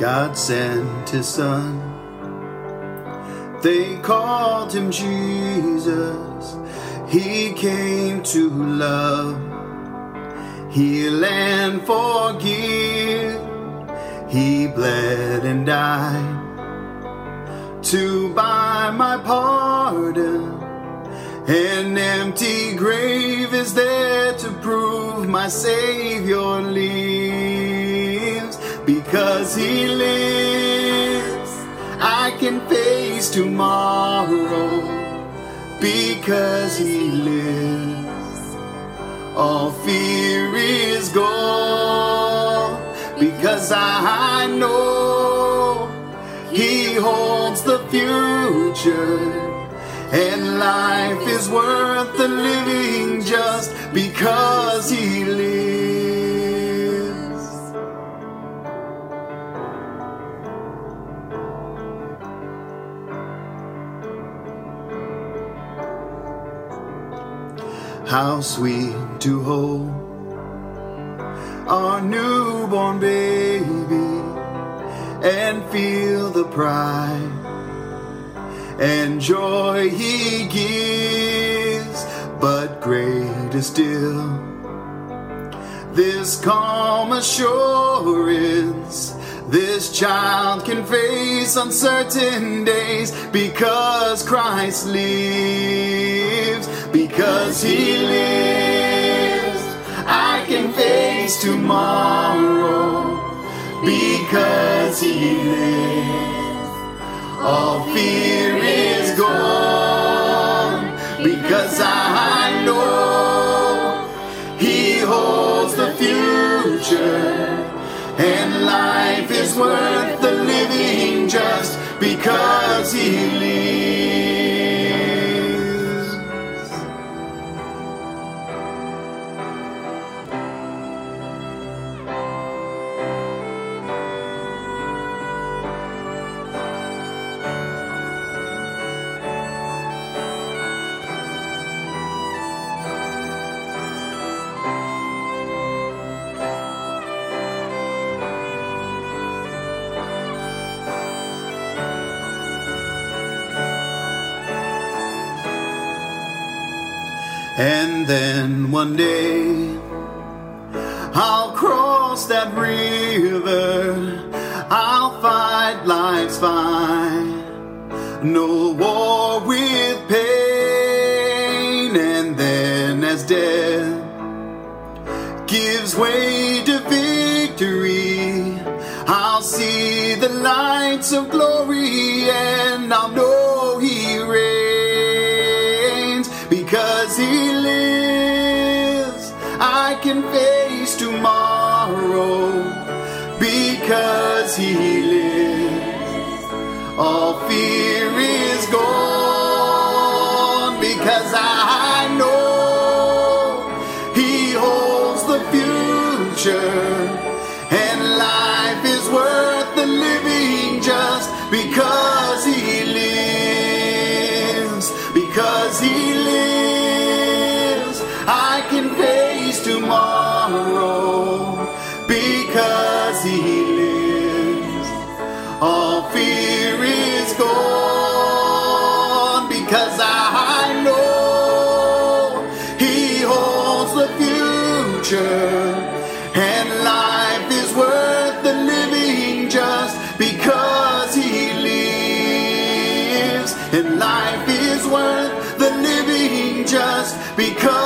God sent his son. They called him Jesus. He came to love, heal and forgive. He bled and died to buy my pardon. An empty grave is there to prove my Savior lives. Because He lives, I can face tomorrow. Because He lives, all fear is gone. Because I know He holds the future. And life is worth the living just because he lives. How sweet to hold our newborn baby and feel the pride and joy he gives, but greater still. This calm assurance, this child can face uncertain days because Christ lives, because he lives. I can face tomorrow because he lives all fear is gone because I know He holds the future and life is worth the living just because He lives. And then one day I'll cross that river. I'll fight life's fight. No war with pain. And then as death gives way to victory, I'll see the lights of glory and I'll know because He lives. All fear is gone because I know He holds the future and life is worth the living just because He lives. Because He lives, I can face tomorrow because He lives. Because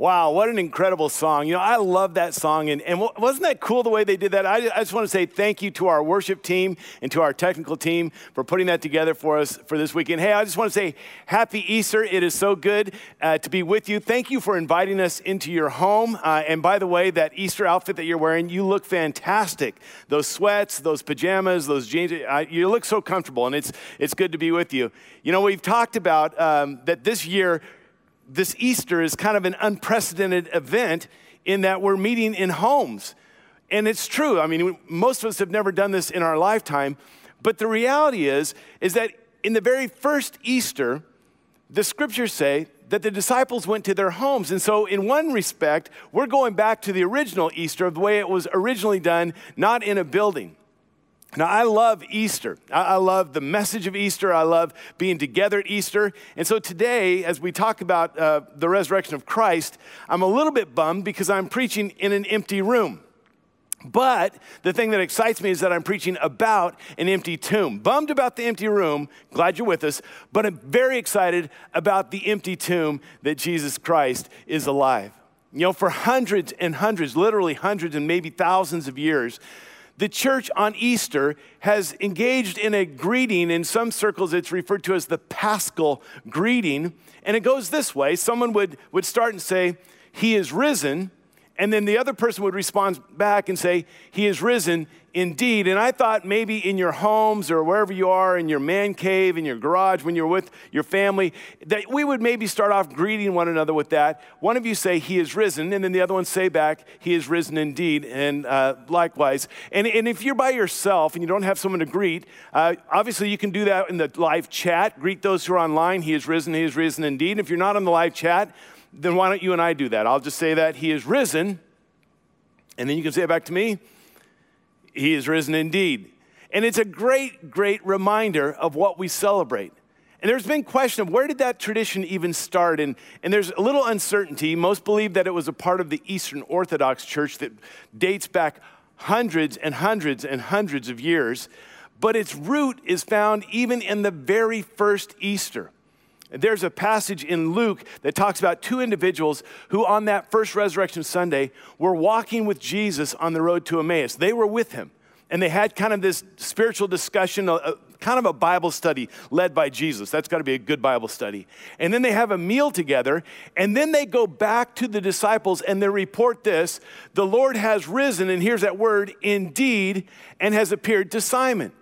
Wow, what an incredible song. You know, I love that song. And, and wasn't that cool the way they did that? I, I, just want to say thank you to our worship team and to our technical team for putting that together for us for this weekend. Hey, I just want to say happy Easter. It is so good uh, to be with you. Thank you for inviting us into your home. Uh, and by the way, that Easter outfit that you're wearing, you look fantastic. Those sweats, those pajamas, those jeans, uh, you look so comfortable. And it's, it's good to be with you. You know, we've talked about um, that this year, this Easter is kind of an unprecedented event in that we're meeting in homes. And it's true. I mean, most of us have never done this in our lifetime, but the reality is is that in the very first Easter, the scriptures say that the disciples went to their homes. And so, in one respect, we're going back to the original Easter of the way it was originally done, not in a building. Now, I love Easter. I love the message of Easter. I love being together at Easter. And so today, as we talk about uh, the resurrection of Christ, I'm a little bit bummed because I'm preaching in an empty room. But the thing that excites me is that I'm preaching about an empty tomb. Bummed about the empty room, glad you're with us, but I'm very excited about the empty tomb that Jesus Christ is alive. You know, for hundreds and hundreds, literally hundreds and maybe thousands of years, the church on Easter has engaged in a greeting. In some circles, it's referred to as the paschal greeting. And it goes this way someone would, would start and say, He is risen. And then the other person would respond back and say, He is risen indeed. And I thought maybe in your homes or wherever you are, in your man cave, in your garage, when you're with your family, that we would maybe start off greeting one another with that. One of you say, He is risen. And then the other one say back, He is risen indeed. And uh, likewise. And, and if you're by yourself and you don't have someone to greet, uh, obviously you can do that in the live chat. Greet those who are online. He is risen. He is risen indeed. And if you're not on the live chat, then why don't you and I do that? I'll just say that He is risen, and then you can say it back to me He is risen indeed. And it's a great, great reminder of what we celebrate. And there's been question of where did that tradition even start? And, and there's a little uncertainty. Most believe that it was a part of the Eastern Orthodox Church that dates back hundreds and hundreds and hundreds of years. But its root is found even in the very first Easter. There's a passage in Luke that talks about two individuals who, on that first resurrection Sunday, were walking with Jesus on the road to Emmaus. They were with him, and they had kind of this spiritual discussion, a, a, kind of a Bible study led by Jesus. That's got to be a good Bible study. And then they have a meal together, and then they go back to the disciples and they report this The Lord has risen, and here's that word, indeed, and has appeared to Simon.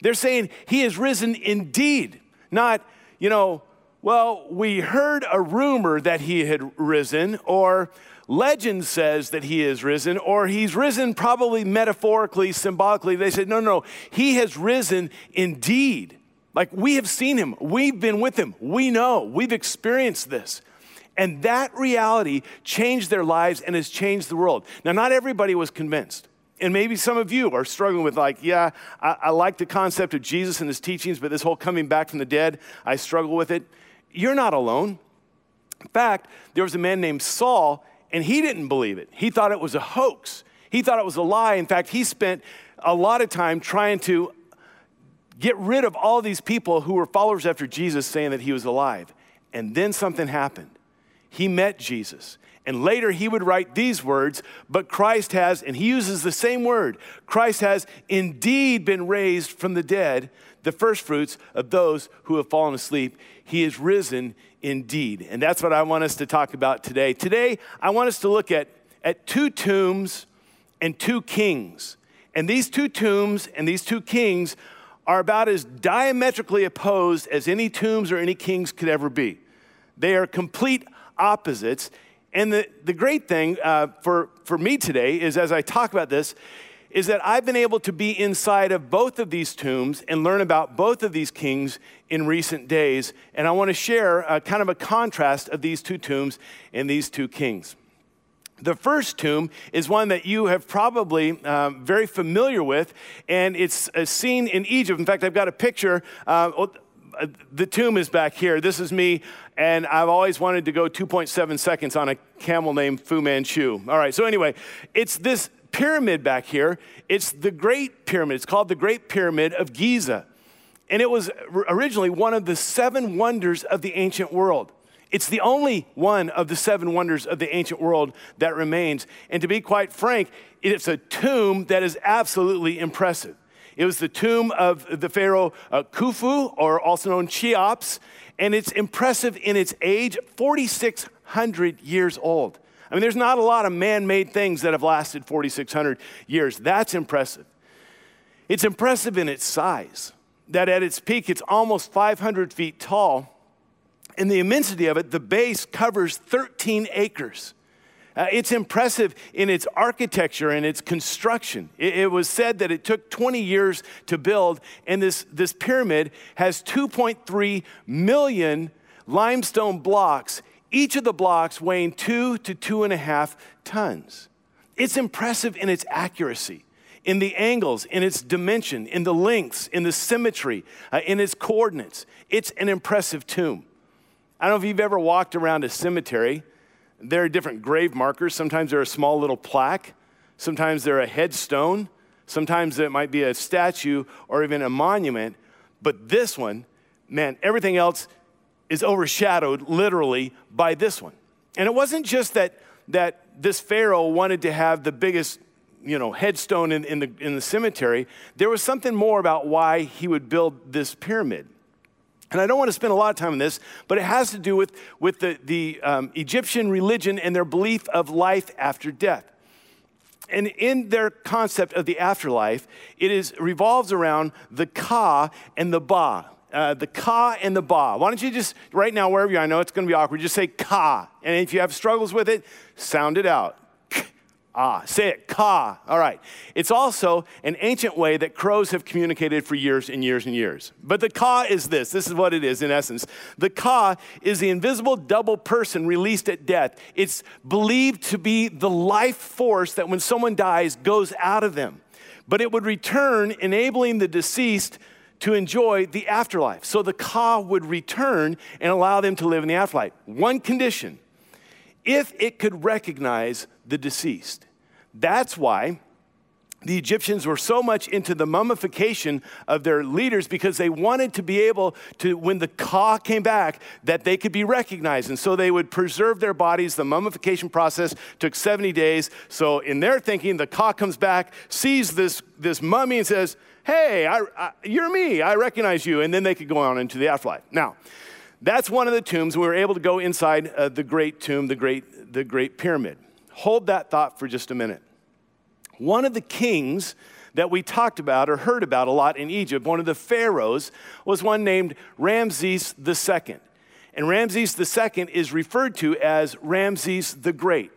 They're saying, He has risen indeed, not, you know, well, we heard a rumor that he had risen, or legend says that he is risen, or he's risen probably metaphorically, symbolically. They said, no, no, he has risen indeed. Like we have seen him, we've been with him, we know, we've experienced this. And that reality changed their lives and has changed the world. Now, not everybody was convinced. And maybe some of you are struggling with, like, yeah, I, I like the concept of Jesus and his teachings, but this whole coming back from the dead, I struggle with it. You're not alone. In fact, there was a man named Saul, and he didn't believe it. He thought it was a hoax, he thought it was a lie. In fact, he spent a lot of time trying to get rid of all these people who were followers after Jesus saying that he was alive. And then something happened. He met Jesus. And later he would write these words, but Christ has, and he uses the same word Christ has indeed been raised from the dead, the first fruits of those who have fallen asleep. He is risen indeed. And that's what I want us to talk about today. Today, I want us to look at, at two tombs and two kings. And these two tombs and these two kings are about as diametrically opposed as any tombs or any kings could ever be. They are complete opposites. And the, the great thing uh, for, for me today is as I talk about this, is that I've been able to be inside of both of these tombs and learn about both of these kings in recent days. And I want to share a, kind of a contrast of these two tombs and these two kings. The first tomb is one that you have probably um, very familiar with, and it's a scene in Egypt. In fact, I've got a picture. Uh, uh, the tomb is back here. This is me, and I've always wanted to go 2.7 seconds on a camel named Fu Manchu. All right, so anyway, it's this pyramid back here. It's the Great Pyramid. It's called the Great Pyramid of Giza. And it was originally one of the seven wonders of the ancient world. It's the only one of the seven wonders of the ancient world that remains. And to be quite frank, it's a tomb that is absolutely impressive. It was the tomb of the pharaoh uh, Khufu, or also known Cheops, and it's impressive in its age 4,600 years old. I mean, there's not a lot of man made things that have lasted 4,600 years. That's impressive. It's impressive in its size, that at its peak, it's almost 500 feet tall. In the immensity of it, the base covers 13 acres. Uh, it's impressive in its architecture and its construction. It, it, was said that it took 20 years to build, and this, this pyramid has 2.3 million limestone blocks, each of the blocks weighing two to two and a half tons. It's impressive in its accuracy, in the angles, in its dimension, in the lengths, in the symmetry, uh, in its coordinates. It's an impressive tomb. I don't know if you've ever walked around a cemetery there are different grave markers. Sometimes they're a small little plaque, sometimes they're a headstone, sometimes it might be a statue or even a monument. But this one, man, everything else is overshadowed literally by this one. And it wasn't just that, that this Pharaoh wanted to have the biggest you know, headstone in, in, the, in the cemetery. There was something more about why he would build this pyramid. And I don't want to spend a lot of time on this, but it has to do with, with the, the um, Egyptian religion and their belief of life after death. And in their concept of the afterlife, it is, revolves around the Ka and the Ba. Uh, the Ka and the Ba. Why don't you just, right now, wherever you are, I know it's going to be awkward, just say Ka. And if you have struggles with it, sound it out. Ah, say it, ka. All right. It's also an ancient way that crows have communicated for years and years and years. But the ka is this this is what it is in essence. The ka is the invisible double person released at death. It's believed to be the life force that when someone dies goes out of them, but it would return, enabling the deceased to enjoy the afterlife. So the ka would return and allow them to live in the afterlife. One condition if it could recognize the deceased. That's why the Egyptians were so much into the mummification of their leaders because they wanted to be able to, when the Ka came back, that they could be recognized. And so they would preserve their bodies. The mummification process took 70 days. So, in their thinking, the Ka comes back, sees this, this mummy, and says, Hey, I, I, you're me. I recognize you. And then they could go on into the afterlife. Now, that's one of the tombs. We were able to go inside uh, the great tomb, the great, the great pyramid. Hold that thought for just a minute. One of the kings that we talked about or heard about a lot in Egypt, one of the pharaohs, was one named Ramses II. And Ramses II is referred to as Ramses the Great.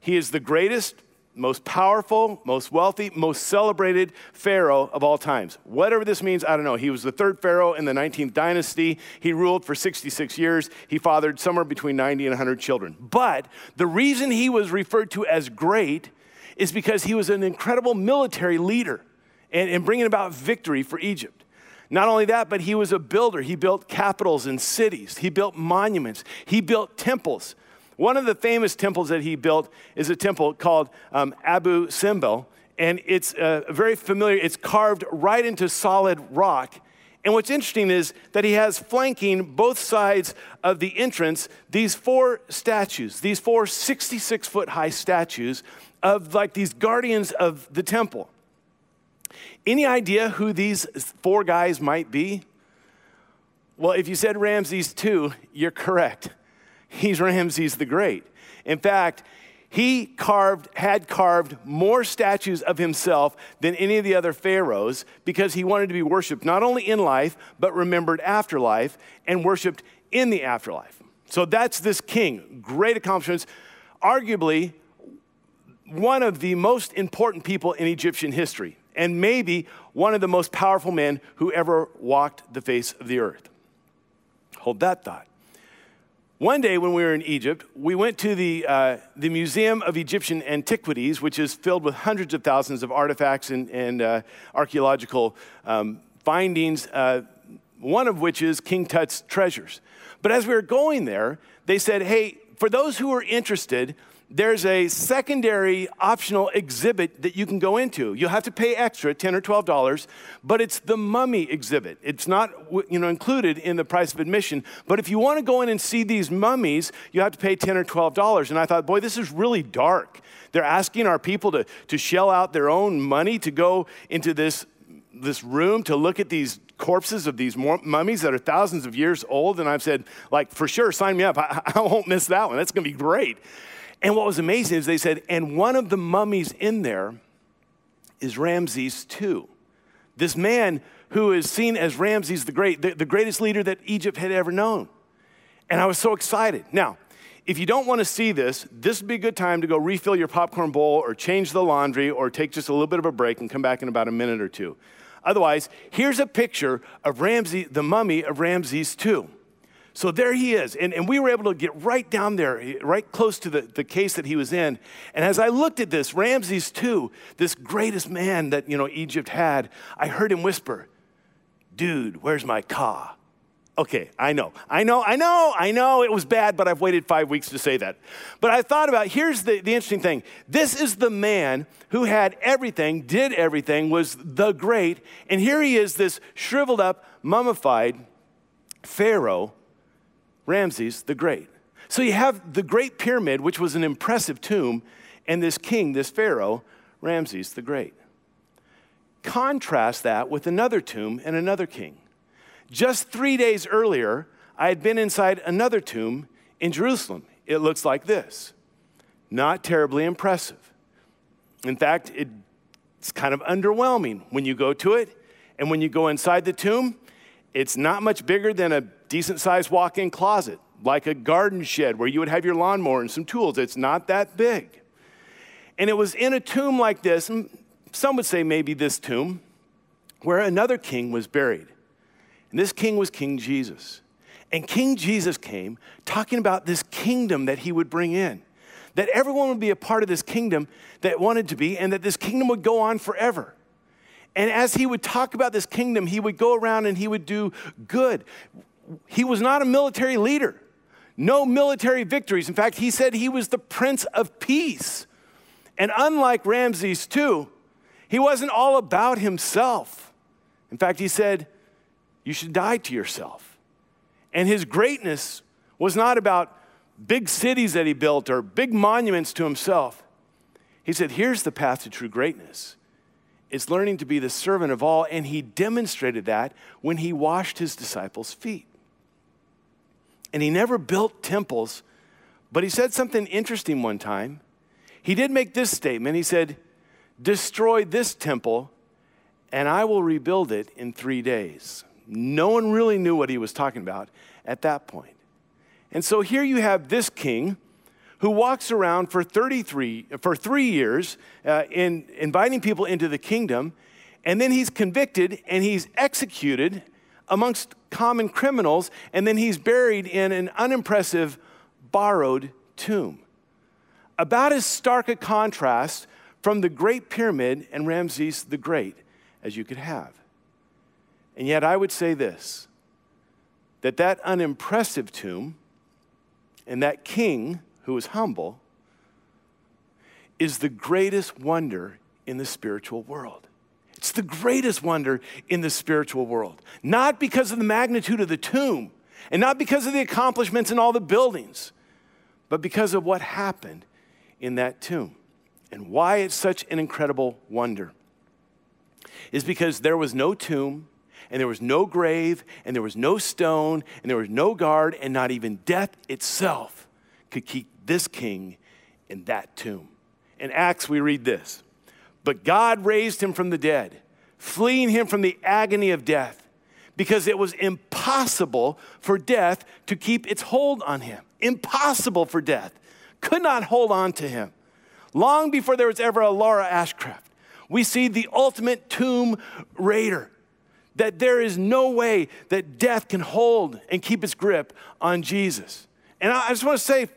He is the greatest most powerful, most wealthy, most celebrated pharaoh of all times. Whatever this means, I don't know. He was the third pharaoh in the 19th dynasty. He ruled for 66 years. He fathered somewhere between 90 and 100 children. But the reason he was referred to as great is because he was an incredible military leader and, and bringing about victory for Egypt. Not only that, but he was a builder. He built capitals and cities. He built monuments. He built temples. One of the famous temples that he built is a temple called um, Abu Simbel, and it's uh, very familiar. It's carved right into solid rock. And what's interesting is that he has flanking both sides of the entrance these four statues, these four 66 foot high statues of like these guardians of the temple. Any idea who these four guys might be? Well, if you said Ramses II, you're correct. He's Ramses the Great. In fact, he carved, had carved more statues of himself than any of the other pharaohs because he wanted to be worshiped not only in life, but remembered after life and worshiped in the afterlife. So that's this king. Great accomplishments. Arguably, one of the most important people in Egyptian history, and maybe one of the most powerful men who ever walked the face of the earth. Hold that thought. One day when we were in Egypt, we went to the, uh, the Museum of Egyptian Antiquities, which is filled with hundreds of thousands of artifacts and, and uh, archaeological um, findings, uh, one of which is King Tut's treasures. But as we were going there, they said, hey, for those who are interested, there's a secondary optional exhibit that you can go into. You'll have to pay extra, 10 or 12 dollars, but it's the mummy exhibit. It's not you know included in the price of admission, but if you want to go in and see these mummies, you have to pay 10 or 12 dollars. And I thought, boy, this is really dark. They're asking our people to, to shell out their own money to go into this, this room to look at these corpses of these mummies that are thousands of years old. And I've said, like, for sure, sign me up. I, I won't miss that one. That's going to be great. And what was amazing is they said, and one of the mummies in there is Ramses II. This man who is seen as Ramses the Great, the, the greatest leader that Egypt had ever known. And I was so excited. Now, if you don't want to see this, this would be a good time to go refill your popcorn bowl or change the laundry or take just a little bit of a break and come back in about a minute or two. Otherwise, here's a picture of Ramses, the mummy of Ramses II. So there he is. And, and we were able to get right down there, right close to the, the case that he was in. And as I looked at this, Ramses II, this greatest man that you know Egypt had, I heard him whisper, dude, where's my ka? Okay, I know, I know, I know, I know it was bad, but I've waited five weeks to say that. But I thought about here's the, the interesting thing this is the man who had everything, did everything, was the great, and here he is, this shriveled up, mummified Pharaoh Ramses the Great. So you have the Great Pyramid, which was an impressive tomb, and this king, this Pharaoh, Ramses the Great. Contrast that with another tomb and another king. Just three days earlier, I had been inside another tomb in Jerusalem. It looks like this. Not terribly impressive. In fact, it's kind of underwhelming when you go to it. And when you go inside the tomb, it's not much bigger than a decent sized walk in closet, like a garden shed where you would have your lawnmower and some tools. It's not that big. And it was in a tomb like this, and some would say maybe this tomb, where another king was buried. And this king was King Jesus. And King Jesus came talking about this kingdom that he would bring in, that everyone would be a part of this kingdom that wanted to be, and that this kingdom would go on forever. And as he would talk about this kingdom, he would go around and he would do good. He was not a military leader, no military victories. In fact, he said he was the prince of peace. And unlike Ramses II, he wasn't all about himself. In fact, he said, You should die to yourself. And his greatness was not about big cities that he built or big monuments to himself. He said, Here's the path to true greatness it's learning to be the servant of all, and he demonstrated that when he washed his disciples' feet. And he never built temples, but he said something interesting one time. He did make this statement. He said, Destroy this temple, and I will rebuild it in three days. No one really knew what he was talking about at that point. And so here you have this king who walks around for 33 for three years uh, in inviting people into the kingdom and then he's convicted and he's executed amongst common criminals and then he's buried in an unimpressive borrowed tomb about as stark a contrast from the great pyramid and ramses the great as you could have and yet i would say this that that unimpressive tomb and that king who is humble, is the greatest wonder in the spiritual world. It's the greatest wonder in the spiritual world. Not because of the magnitude of the tomb and not because of the accomplishments in all the buildings, but because of what happened in that tomb and why it's such an incredible wonder. Is because there was no tomb and there was no grave and there was no stone and there was no guard and not even death itself could keep this king in that tomb. In Acts, we read this But God raised him from the dead, fleeing him from the agony of death, because it was impossible for death to keep its hold on him. Impossible for death. Could not hold on to him. Long before there was ever a Laura Ashcraft, we see the ultimate tomb raider that there is no way that death can hold and keep its grip on Jesus. And I just want to say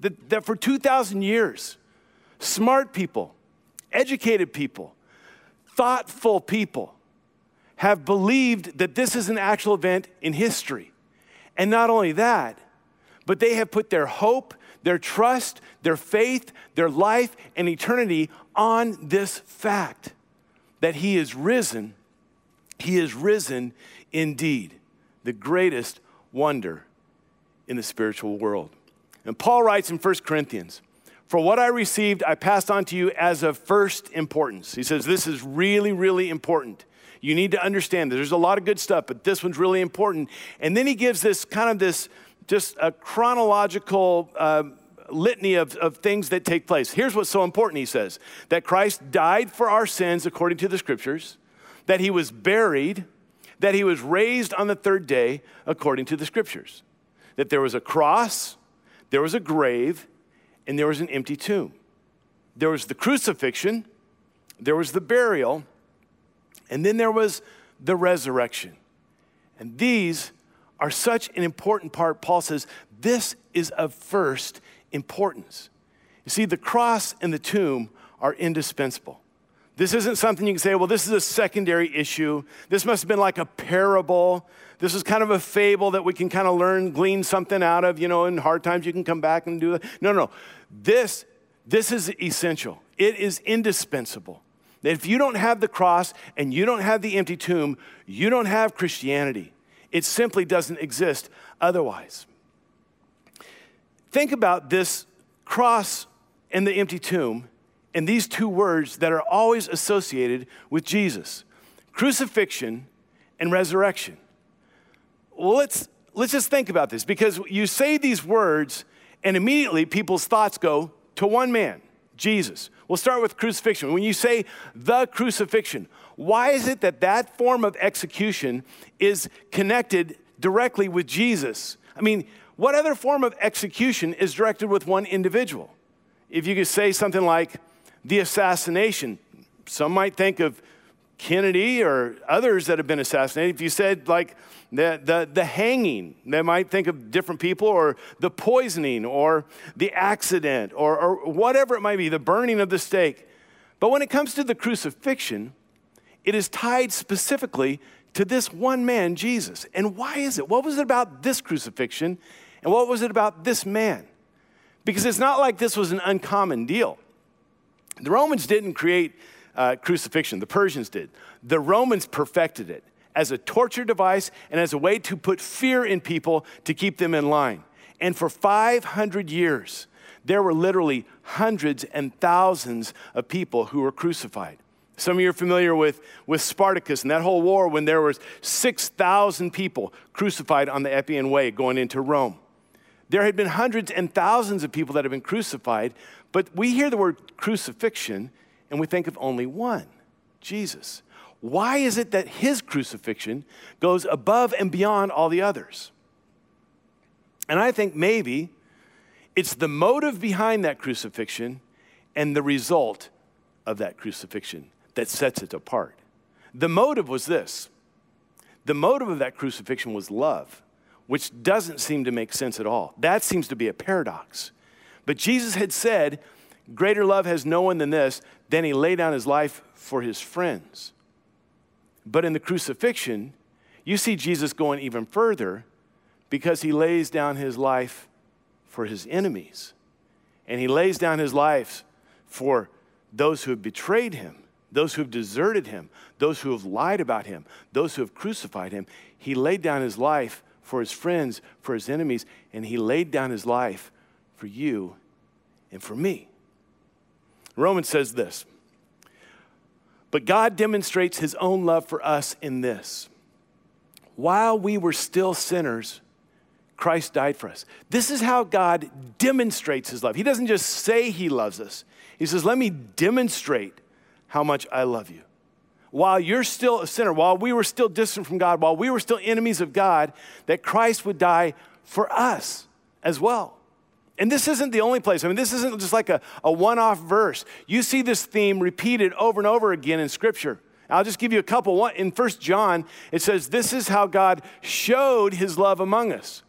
that, that for 2,000 years, smart people, educated people, thoughtful people have believed that this is an actual event in history. And not only that, but they have put their hope, their trust, their faith, their life, and eternity on this fact that He is risen. He is risen indeed, the greatest wonder in the spiritual world. And Paul writes in 1 Corinthians, For what I received, I passed on to you as of first importance. He says, This is really, really important. You need to understand that there's a lot of good stuff, but this one's really important. And then he gives this kind of this, just a chronological uh, litany of, of things that take place. Here's what's so important, he says that Christ died for our sins according to the scriptures, that he was buried, that he was raised on the third day according to the scriptures, that there was a cross, there was a grave, and there was an empty tomb. There was the crucifixion, there was the burial, and then there was the resurrection. And these are such an important part. Paul says this is of first importance. You see, the cross and the tomb are indispensable. This isn't something you can say, well, this is a secondary issue. This must have been like a parable. This is kind of a fable that we can kind of learn, glean something out of. You know, in hard times, you can come back and do that. No, no. This, this is essential, it is indispensable. That if you don't have the cross and you don't have the empty tomb, you don't have Christianity. It simply doesn't exist otherwise. Think about this cross and the empty tomb and these two words that are always associated with Jesus crucifixion and resurrection. Well, let's, let's just think about this because you say these words, and immediately people's thoughts go to one man, Jesus. We'll start with crucifixion. When you say the crucifixion, why is it that that form of execution is connected directly with Jesus? I mean, what other form of execution is directed with one individual? If you could say something like the assassination, some might think of Kennedy or others that have been assassinated. If you said like the, the, the hanging, they might think of different people, or the poisoning, or the accident, or, or whatever it might be, the burning of the stake. But when it comes to the crucifixion, it is tied specifically to this one man, Jesus. And why is it? What was it about this crucifixion? And what was it about this man? Because it's not like this was an uncommon deal. The Romans didn't create uh, crucifixion, the Persians did. The Romans perfected it as a torture device and as a way to put fear in people to keep them in line. And for 500 years, there were literally hundreds and thousands of people who were crucified. Some of you are familiar with, with Spartacus and that whole war when there was 6,000 people crucified on the Appian Way going into Rome. There had been hundreds and thousands of people that had been crucified, but we hear the word crucifixion and we think of only one Jesus. Why is it that his crucifixion goes above and beyond all the others? And I think maybe it's the motive behind that crucifixion and the result of that crucifixion that sets it apart. The motive was this the motive of that crucifixion was love, which doesn't seem to make sense at all. That seems to be a paradox. But Jesus had said, Greater love has no one than this. Then he laid down his life for his friends. But in the crucifixion, you see Jesus going even further because he lays down his life for his enemies. And he lays down his life for those who have betrayed him, those who have deserted him, those who have lied about him, those who have crucified him. He laid down his life for his friends, for his enemies, and he laid down his life for you and for me. Romans says this But God demonstrates his own love for us in this. While we were still sinners, Christ died for us. This is how God demonstrates his love. He doesn't just say he loves us, he says, Let me demonstrate how much I love you. While you're still a sinner, while we were still distant from God, while we were still enemies of God, that Christ would die for us as well. And this isn't the only place. I mean, this isn't just like a, a one off verse. You see this theme repeated over and over again in Scripture. I'll just give you a couple. In First John, it says, This is how God showed his love among us.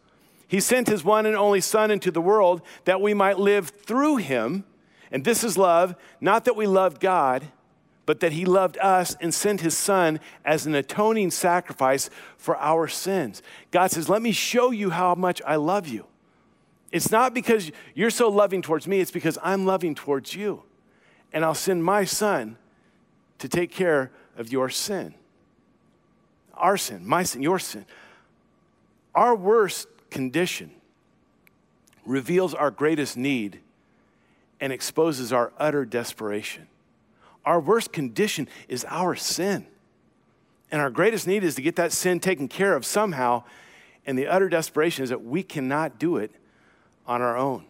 He sent his one and only Son into the world that we might live through him. And this is love, not that we loved God, but that he loved us and sent his Son as an atoning sacrifice for our sins. God says, Let me show you how much I love you. It's not because you're so loving towards me, it's because I'm loving towards you. And I'll send my son to take care of your sin. Our sin, my sin, your sin. Our worst condition reveals our greatest need and exposes our utter desperation. Our worst condition is our sin. And our greatest need is to get that sin taken care of somehow. And the utter desperation is that we cannot do it on our own.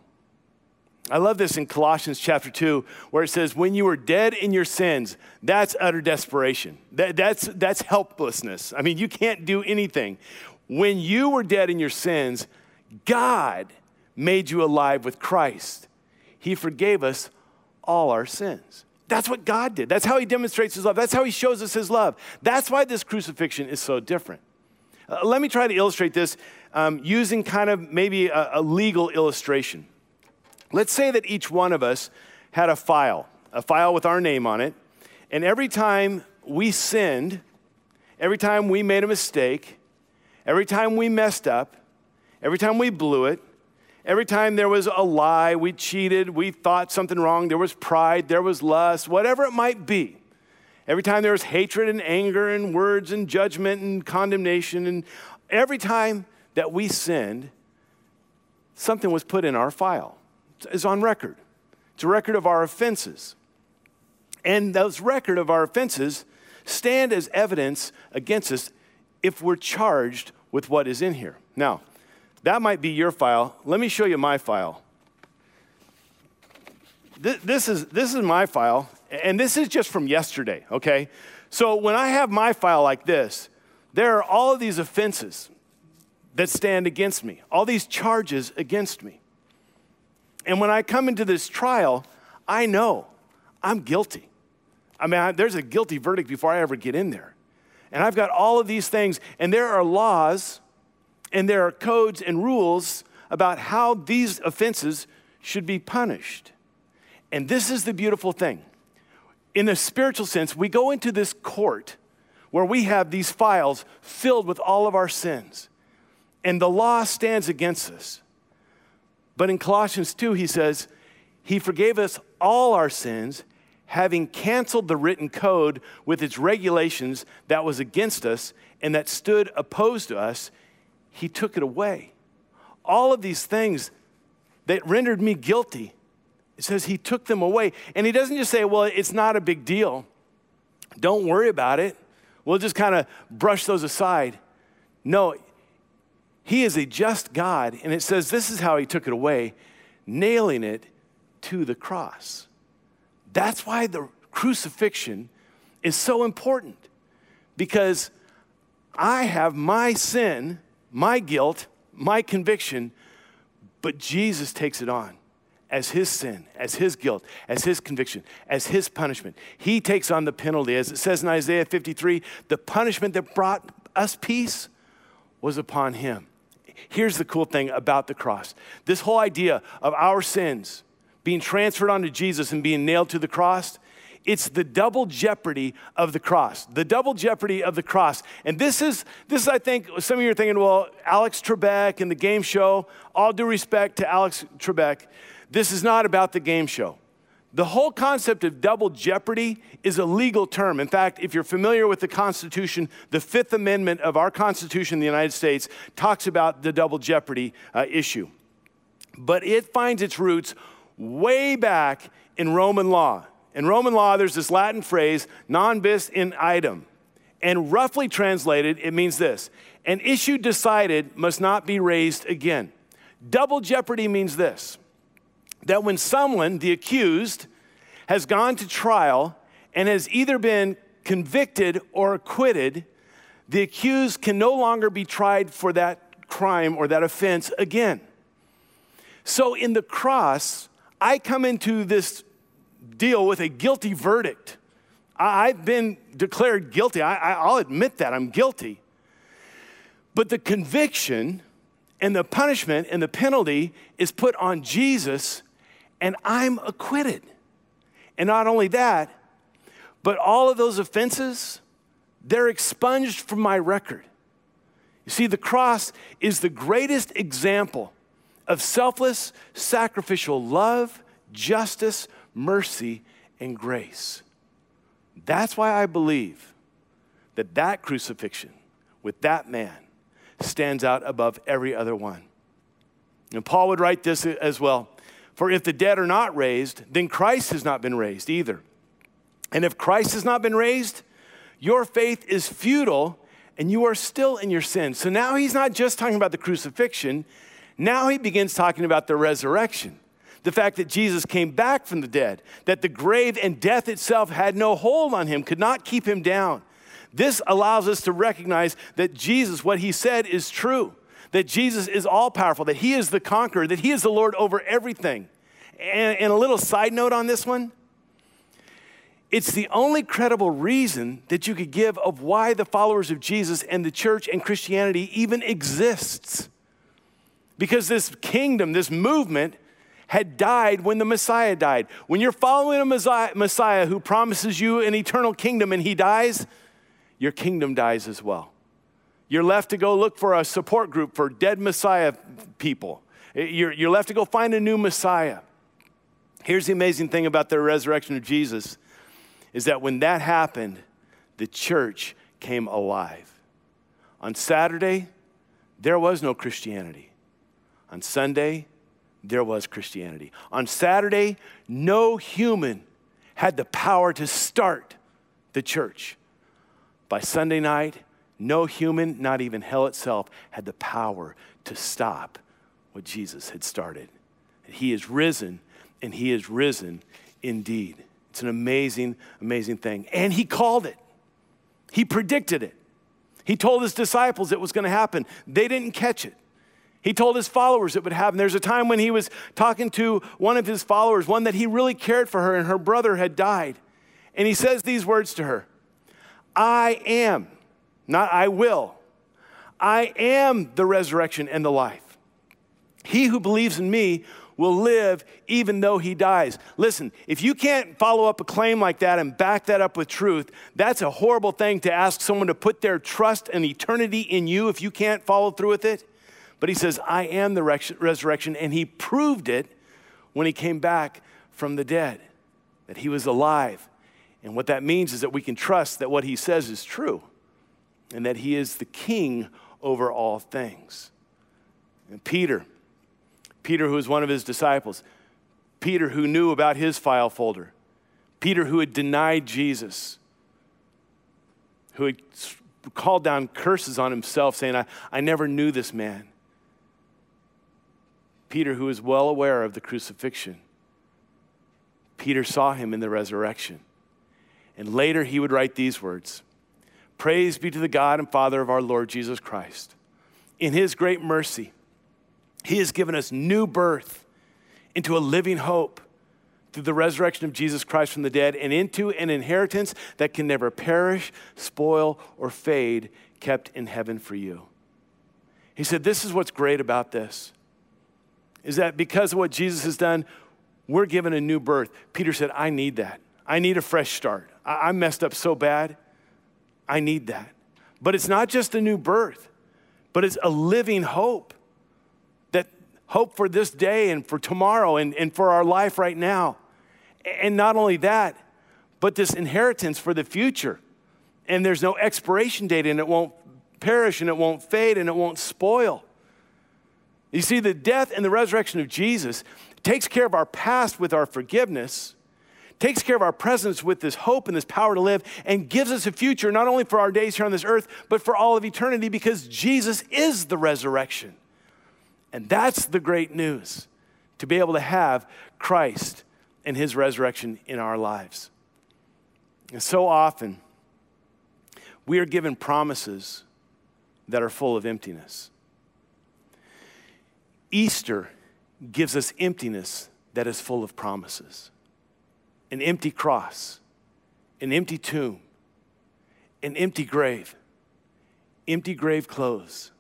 I love this in Colossians chapter 2, where it says, When you were dead in your sins, that's utter desperation. That, that's, that's helplessness. I mean, you can't do anything. When you were dead in your sins, God made you alive with Christ. He forgave us all our sins. That's what God did. That's how He demonstrates His love. That's how He shows us His love. That's why this crucifixion is so different. Uh, let me try to illustrate this um, using kind of maybe a, a legal illustration. Let's say that each one of us had a file, a file with our name on it, and every time we sinned, every time we made a mistake, every time we messed up, every time we blew it, Every time there was a lie, we cheated, we thought something wrong, there was pride, there was lust, whatever it might be. Every time there was hatred and anger and words and judgment and condemnation, and every time that we sinned, something was put in our file. It's on record. It's a record of our offenses. And those record of our offenses stand as evidence against us if we're charged with what is in here. Now, that might be your file. Let me show you my file. This, is, this is my file, and this is just from yesterday, okay? So when I have my file like this, there are all of these offenses that stand against me, all these charges against me. And when I come into this trial, I know I'm guilty. I mean, I, there's a guilty verdict before I ever get in there. And I've got all of these things, and there are laws and there are codes and rules about how these offenses should be punished. And this is the beautiful thing. In the spiritual sense, we go into this court where we have these files filled with all of our sins, and the law stands against us. But in Colossians 2, he says, He forgave us all our sins, having canceled the written code with its regulations that was against us and that stood opposed to us he took it away. All of these things that rendered me guilty, it says He took them away. And He doesn't just say, well, it's not a big deal. Don't worry about it. We'll just kind of brush those aside. No, He is a just God. And it says this is how He took it away, nailing it to the cross. That's why the crucifixion is so important because I have my sin my guilt, my conviction, but Jesus takes it on as his sin, as his guilt, as his conviction, as his punishment. He takes on the penalty. As it says in Isaiah 53, the punishment that brought us peace was upon him. Here's the cool thing about the cross this whole idea of our sins being transferred onto Jesus and being nailed to the cross it's the double jeopardy of the cross. The double jeopardy of the cross. And this is, this is, I think, some of you are thinking, well, Alex Trebek and the game show, all due respect to Alex Trebek, this is not about the game show. The whole concept of double jeopardy is a legal term. In fact, if you're familiar with the Constitution, the Fifth Amendment of our Constitution in the United States talks about the double jeopardy uh, issue. But it finds its roots way back in Roman law. In Roman law, there's this Latin phrase, non bis in idem. And roughly translated, it means this an issue decided must not be raised again. Double jeopardy means this that when someone, the accused, has gone to trial and has either been convicted or acquitted, the accused can no longer be tried for that crime or that offense again. So in the cross, I come into this deal with a guilty verdict. I've been declared guilty. I, will admit that I'm guilty. But the conviction and the punishment and the penalty is put on Jesus, and I'm acquitted. And not only that, but all of those offenses, they're expunged from my record. You see, the cross is the greatest example of selfless, sacrificial love, justice, mercy, and grace. That's why I believe that that crucifixion with that man stands out above every other one. And Paul would write this as well For if the dead are not raised, then Christ has not been raised either. And if Christ has not been raised, your faith is futile and you are still in your sin. So now he's not just talking about the crucifixion, now he begins talking about the resurrection. The fact that Jesus came back from the dead, that the grave and death itself had no hold on him, could not keep him down. This allows us to recognize that Jesus, what he said, is true, that Jesus is all powerful, that he is the conqueror, that he is the Lord over everything. And, and a little side note on this one it's the only credible reason that you could give of why the followers of Jesus and the church and Christianity even exists. Because this kingdom, this movement, had died when the Messiah died. When you're following a Messiah who promises you an eternal kingdom and he dies, your kingdom dies as well. You're left to go look for a support group for dead Messiah people. You're, you're left to go find a new Messiah. Here's the amazing thing about the resurrection of Jesus is that when that happened, the church came alive. On Saturday, there was no Christianity. On Sunday, there was Christianity. On Saturday, no human had the power to start the church. By Sunday night, no human, not even hell itself, had the power to stop what Jesus had started. He is risen, and He is risen indeed. It's an amazing, amazing thing. And He called it, He predicted it. He told His disciples it was going to happen, they didn't catch it. He told his followers it would happen. There's a time when he was talking to one of his followers, one that he really cared for her, and her brother had died. And he says these words to her I am, not I will. I am the resurrection and the life. He who believes in me will live even though he dies. Listen, if you can't follow up a claim like that and back that up with truth, that's a horrible thing to ask someone to put their trust and eternity in you if you can't follow through with it. But he says, I am the resurrection. And he proved it when he came back from the dead, that he was alive. And what that means is that we can trust that what he says is true and that he is the king over all things. And Peter, Peter, who was one of his disciples, Peter, who knew about his file folder, Peter, who had denied Jesus, who had called down curses on himself, saying, I, I never knew this man. Peter, who was well aware of the crucifixion, Peter saw him in the resurrection. And later he would write these words Praise be to the God and Father of our Lord Jesus Christ. In his great mercy, he has given us new birth into a living hope through the resurrection of Jesus Christ from the dead and into an inheritance that can never perish, spoil, or fade, kept in heaven for you. He said, This is what's great about this is that because of what Jesus has done, we're given a new birth. Peter said, I need that. I need a fresh start. I, I messed up so bad. I need that. But it's not just a new birth, but it's a living hope. That hope for this day and for tomorrow and, and for our life right now. And not only that, but this inheritance for the future. And there's no expiration date and it won't perish and it won't fade and it won't spoil. You see, the death and the resurrection of Jesus takes care of our past with our forgiveness, takes care of our presence with this hope and this power to live, and gives us a future not only for our days here on this earth, but for all of eternity because Jesus is the resurrection. And that's the great news to be able to have Christ and his resurrection in our lives. And so often, we are given promises that are full of emptiness. Easter gives us emptiness that is full of promises an empty cross, an empty tomb, an empty grave, empty grave clothes,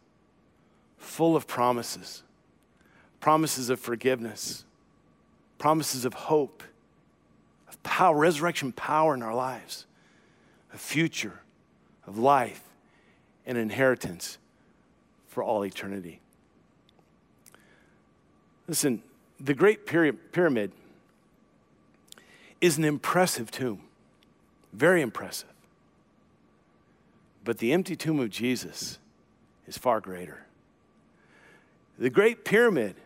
full of promises promises of forgiveness, promises of hope, of power, resurrection power in our lives, a future of life and inheritance for all eternity. Listen, the Great Pyramid is an impressive tomb, very impressive. But the empty tomb of Jesus is far greater. The Great Pyramid,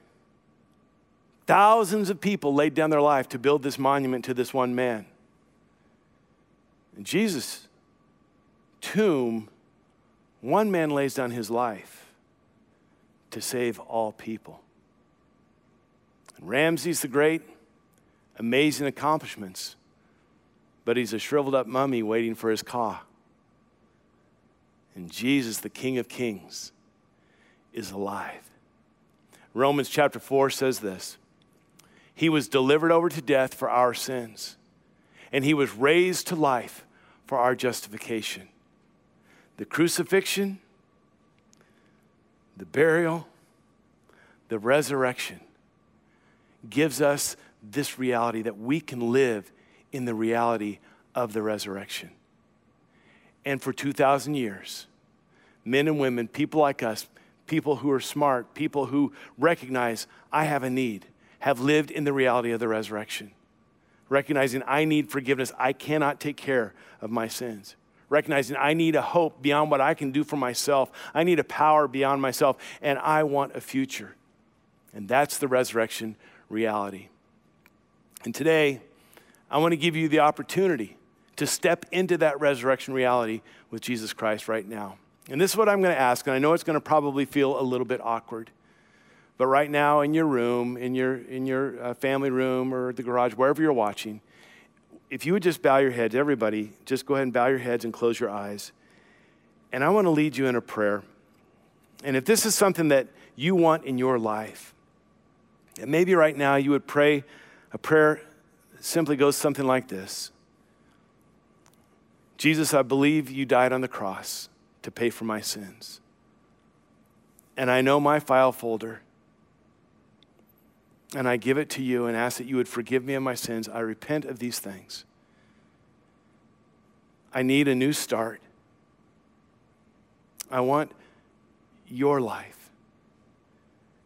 thousands of people laid down their life to build this monument to this one man. And Jesus' tomb, one man lays down his life to save all people. And Ramses the Great, amazing accomplishments, but he's a shriveled up mummy waiting for his ka. And Jesus, the King of Kings, is alive. Romans chapter 4 says this He was delivered over to death for our sins, and he was raised to life for our justification. The crucifixion, the burial, the resurrection gives us this reality that we can live in the reality of the resurrection. And for 2,000 years, men and women, people like us, people who are smart, people who recognize I have a need, have lived in the reality of the resurrection. Recognizing I need forgiveness, I cannot take care of my sins. Recognizing I need a hope beyond what I can do for myself, I need a power beyond myself, and I want a future. And that's the resurrection reality. And today, I want to give you the opportunity to step into that resurrection reality with Jesus Christ right now. And this is what I'm going to ask, and I know it's going to probably feel a little bit awkward. But right now, in your room, in your, in your uh, family room or the garage, wherever you're watching, if you would just bow your heads, everybody, just go ahead and bow your heads and close your eyes. And I want to lead you in a prayer. And if this is something that you want in your life, and maybe right now you would pray a prayer simply goes something like this Jesus, I believe you died on the cross to pay for my sins. And I know my file folder. And I give it to you and ask that you would forgive me of my sins. I repent of these things. I need a new start. I want your life.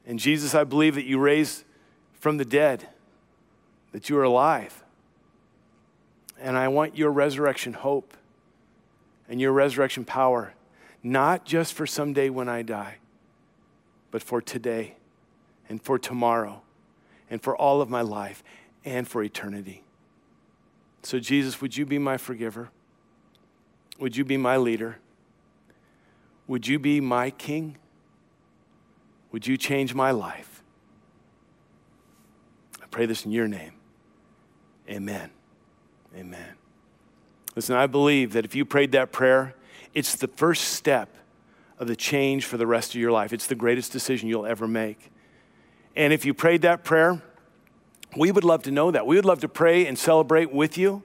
And Jesus, I believe that you raised from the dead, that you are alive. And I want your resurrection hope and your resurrection power, not just for someday when I die, but for today and for tomorrow and for all of my life and for eternity. So, Jesus, would you be my forgiver? Would you be my leader? Would you be my king? Would you change my life? I pray this in your name. Amen. Amen. Listen, I believe that if you prayed that prayer, it's the first step of the change for the rest of your life. It's the greatest decision you'll ever make. And if you prayed that prayer, we would love to know that. We would love to pray and celebrate with you.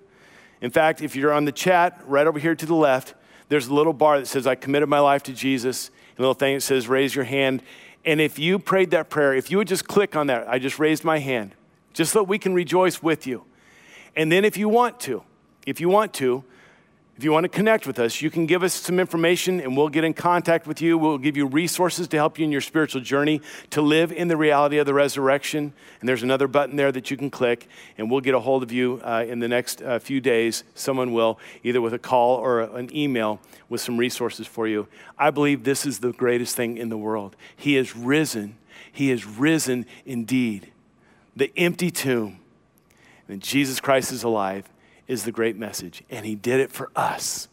In fact, if you're on the chat right over here to the left, there's a little bar that says, I committed my life to Jesus, a little thing that says, raise your hand. And if you prayed that prayer, if you would just click on that, I just raised my hand, just so we can rejoice with you. And then if you want to, if you want to, if you want to connect with us, you can give us some information and we'll get in contact with you. We'll give you resources to help you in your spiritual journey to live in the reality of the resurrection. And there's another button there that you can click, and we'll get a hold of you uh, in the next uh, few days. Someone will, either with a call or a, an email, with some resources for you. I believe this is the greatest thing in the world. He is risen, He is risen indeed. The empty tomb, and Jesus Christ is alive is the great message. And he did it for us.